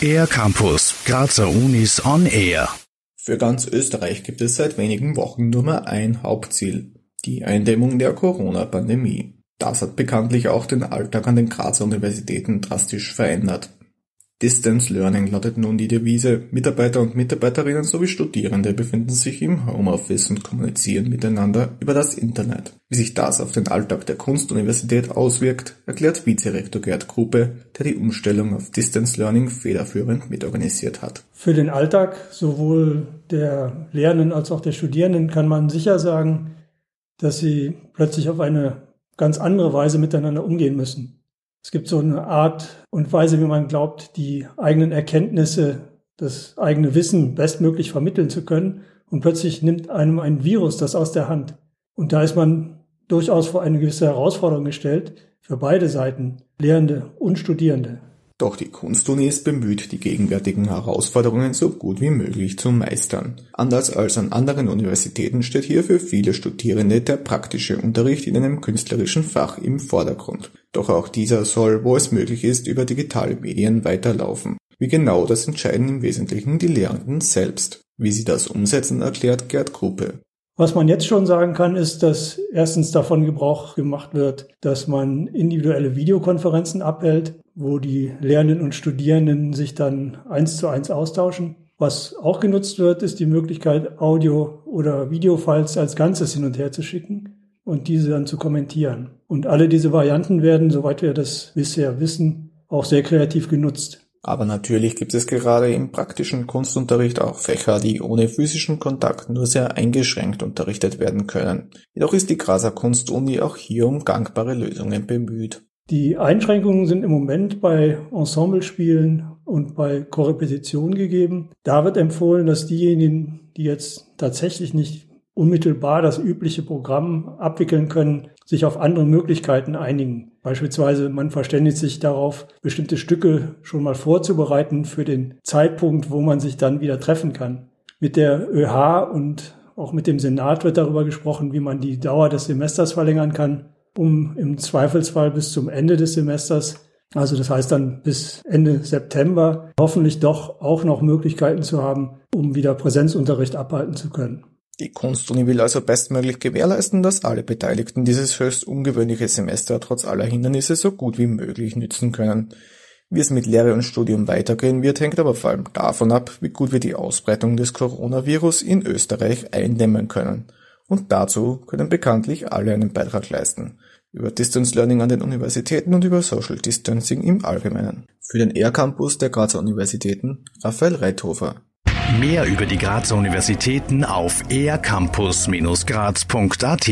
Air Campus, Grazer Unis on Air. Für ganz Österreich gibt es seit wenigen Wochen nur mehr ein Hauptziel, die Eindämmung der Corona-Pandemie. Das hat bekanntlich auch den Alltag an den Grazer Universitäten drastisch verändert. Distance Learning lautet nun die Devise, Mitarbeiter und Mitarbeiterinnen sowie Studierende befinden sich im Homeoffice und kommunizieren miteinander über das Internet. Wie sich das auf den Alltag der Kunstuniversität auswirkt, erklärt Vizerektor Gerd Gruppe, der die Umstellung auf Distance Learning federführend mitorganisiert hat. Für den Alltag sowohl der Lehrenden als auch der Studierenden kann man sicher sagen, dass sie plötzlich auf eine ganz andere Weise miteinander umgehen müssen. Es gibt so eine Art und Weise, wie man glaubt, die eigenen Erkenntnisse, das eigene Wissen bestmöglich vermitteln zu können. Und plötzlich nimmt einem ein Virus das aus der Hand. Und da ist man durchaus vor eine gewisse Herausforderung gestellt für beide Seiten, Lehrende und Studierende. Doch die Kunstuni ist bemüht, die gegenwärtigen Herausforderungen so gut wie möglich zu meistern. Anders als an anderen Universitäten steht hier für viele Studierende der praktische Unterricht in einem künstlerischen Fach im Vordergrund. Doch auch dieser soll, wo es möglich ist, über digitale Medien weiterlaufen. Wie genau, das entscheiden im Wesentlichen die Lehrenden selbst. Wie sie das umsetzen, erklärt Gerd Gruppe. Was man jetzt schon sagen kann, ist, dass erstens davon Gebrauch gemacht wird, dass man individuelle Videokonferenzen abhält, wo die Lehrenden und Studierenden sich dann eins zu eins austauschen. Was auch genutzt wird, ist die Möglichkeit, Audio- oder Videofiles als Ganzes hin und her zu schicken und diese dann zu kommentieren. Und alle diese Varianten werden, soweit wir das bisher wissen, auch sehr kreativ genutzt. Aber natürlich gibt es gerade im praktischen Kunstunterricht auch Fächer, die ohne physischen Kontakt nur sehr eingeschränkt unterrichtet werden können. Jedoch ist die Graser Kunstuni auch hier um gangbare Lösungen bemüht. Die Einschränkungen sind im Moment bei Ensemblespielen und bei Korrepetitionen gegeben. Da wird empfohlen, dass diejenigen, die jetzt tatsächlich nicht unmittelbar das übliche Programm abwickeln können, sich auf andere Möglichkeiten einigen. Beispielsweise man verständigt sich darauf, bestimmte Stücke schon mal vorzubereiten für den Zeitpunkt, wo man sich dann wieder treffen kann. Mit der ÖH und auch mit dem Senat wird darüber gesprochen, wie man die Dauer des Semesters verlängern kann, um im Zweifelsfall bis zum Ende des Semesters also das heißt dann bis Ende September hoffentlich doch auch noch Möglichkeiten zu haben, um wieder Präsenzunterricht abhalten zu können. Die Kunstuni will also bestmöglich gewährleisten, dass alle Beteiligten dieses höchst ungewöhnliche Semester trotz aller Hindernisse so gut wie möglich nützen können. Wie es mit Lehre und Studium weitergehen wird, hängt aber vor allem davon ab, wie gut wir die Ausbreitung des Coronavirus in Österreich eindämmen können. Und dazu können bekanntlich alle einen Beitrag leisten. Über Distance Learning an den Universitäten und über Social Distancing im Allgemeinen. Für den Air Campus der Grazer Universitäten Raphael Reithofer. Mehr über die Grazer Universitäten auf ercampus-graz.at